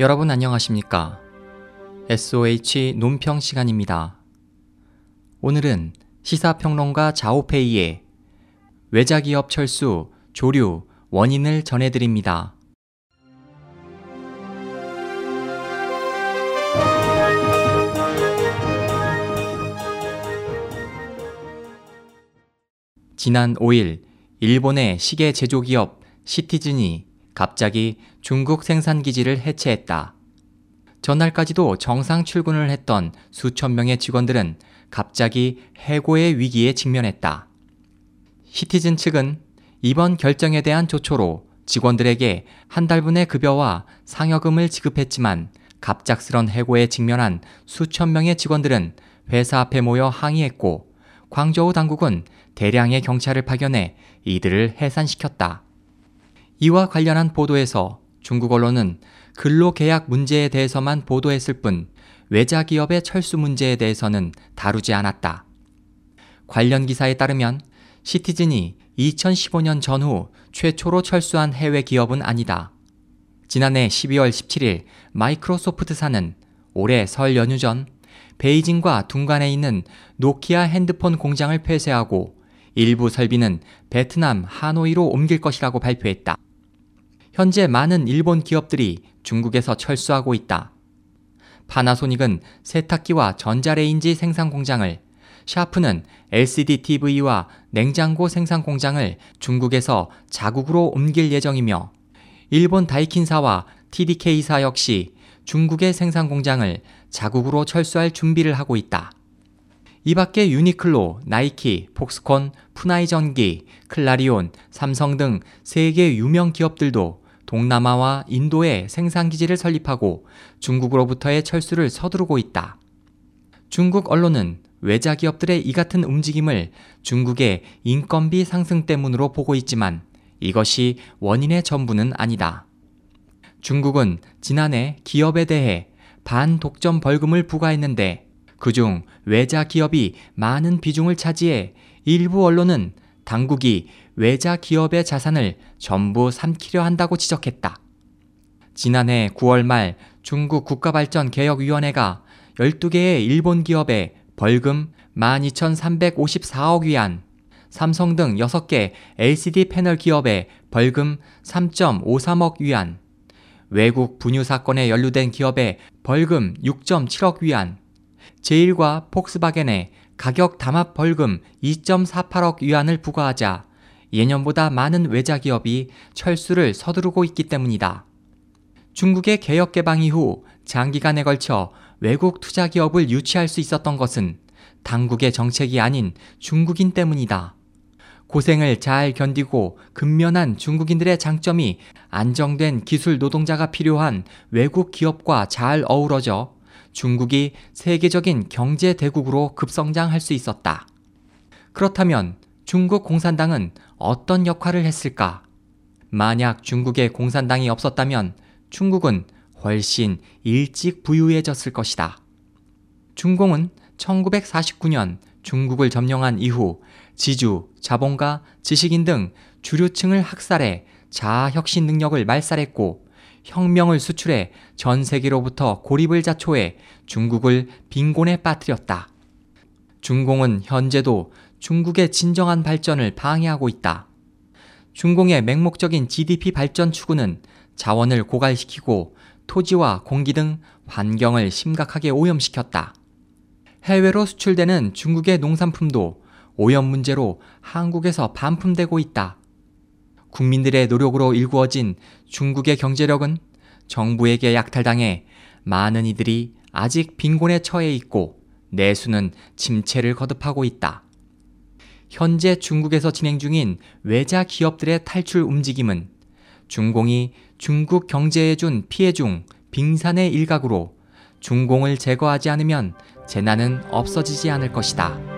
여러분 안녕하십니까? SOH 논평 시간입니다. 오늘은 시사평론가 자오페이의 외자기업 철수, 조류, 원인을 전해드립니다. 지난 5일 일본의 시계 제조기업 시티즌이 갑자기 중국 생산 기지를 해체했다. 전날까지도 정상 출근을 했던 수천 명의 직원들은 갑자기 해고의 위기에 직면했다. 시티즌 측은 이번 결정에 대한 조처로 직원들에게 한 달분의 급여와 상여금을 지급했지만 갑작스런 해고에 직면한 수천 명의 직원들은 회사 앞에 모여 항의했고 광저우 당국은 대량의 경찰을 파견해 이들을 해산시켰다. 이와 관련한 보도에서 중국 언론은 근로계약 문제에 대해서만 보도했을 뿐 외자 기업의 철수 문제에 대해서는 다루지 않았다. 관련 기사에 따르면 시티즌이 2015년 전후 최초로 철수한 해외 기업은 아니다. 지난해 12월 17일 마이크로소프트사는 올해 설 연휴 전 베이징과 둥간에 있는 노키아 핸드폰 공장을 폐쇄하고 일부 설비는 베트남 하노이로 옮길 것이라고 발표했다. 현재 많은 일본 기업들이 중국에서 철수하고 있다. 파나소닉은 세탁기와 전자레인지 생산 공장을, 샤프는 LCD TV와 냉장고 생산 공장을 중국에서 자국으로 옮길 예정이며, 일본 다이킨사와 TDK사 역시 중국의 생산 공장을 자국으로 철수할 준비를 하고 있다. 이 밖에 유니클로, 나이키, 폭스콘, 푸나이 전기, 클라리온, 삼성 등 세계 유명 기업들도 동남아와 인도에 생산기지를 설립하고 중국으로부터의 철수를 서두르고 있다. 중국 언론은 외자 기업들의 이 같은 움직임을 중국의 인건비 상승 때문으로 보고 있지만 이것이 원인의 전부는 아니다. 중국은 지난해 기업에 대해 반독점 벌금을 부과했는데 그중 외자 기업이 많은 비중을 차지해 일부 언론은 당국이 외자 기업의 자산을 전부 삼키려 한다고 지적했다. 지난해 9월 말 중국 국가발전개혁위원회가 12개의 일본 기업에 벌금 12,354억 위안, 삼성 등 6개 LCD 패널 기업에 벌금 3.53억 위안, 외국 분유 사건에 연루된 기업에 벌금 6.7억 위안, 제일과 폭스바겐에 가격 담합 벌금 2.48억 위안을 부과하자 예년보다 많은 외자 기업이 철수를 서두르고 있기 때문이다. 중국의 개혁 개방 이후 장기간에 걸쳐 외국 투자 기업을 유치할 수 있었던 것은 당국의 정책이 아닌 중국인 때문이다. 고생을 잘 견디고 근면한 중국인들의 장점이 안정된 기술 노동자가 필요한 외국 기업과 잘 어우러져 중국이 세계적인 경제 대국으로 급성장할 수 있었다. 그렇다면 중국 공산당은 어떤 역할을 했을까? 만약 중국에 공산당이 없었다면 중국은 훨씬 일찍 부유해졌을 것이다. 중공은 1949년 중국을 점령한 이후 지주, 자본가, 지식인 등 주류층을 학살해 자아 혁신 능력을 말살했고 혁명을 수출해 전 세계로부터 고립을 자초해 중국을 빈곤에 빠뜨렸다. 중공은 현재도 중국의 진정한 발전을 방해하고 있다. 중공의 맹목적인 GDP 발전 추구는 자원을 고갈시키고 토지와 공기 등 환경을 심각하게 오염시켰다. 해외로 수출되는 중국의 농산품도 오염 문제로 한국에서 반품되고 있다. 국민들의 노력으로 일구어진 중국의 경제력은 정부에게 약탈당해 많은 이들이 아직 빈곤에 처해 있고 내수는 침체를 거듭하고 있다. 현재 중국에서 진행 중인 외자 기업들의 탈출 움직임은 중공이 중국 경제에 준 피해 중 빙산의 일각으로 중공을 제거하지 않으면 재난은 없어지지 않을 것이다.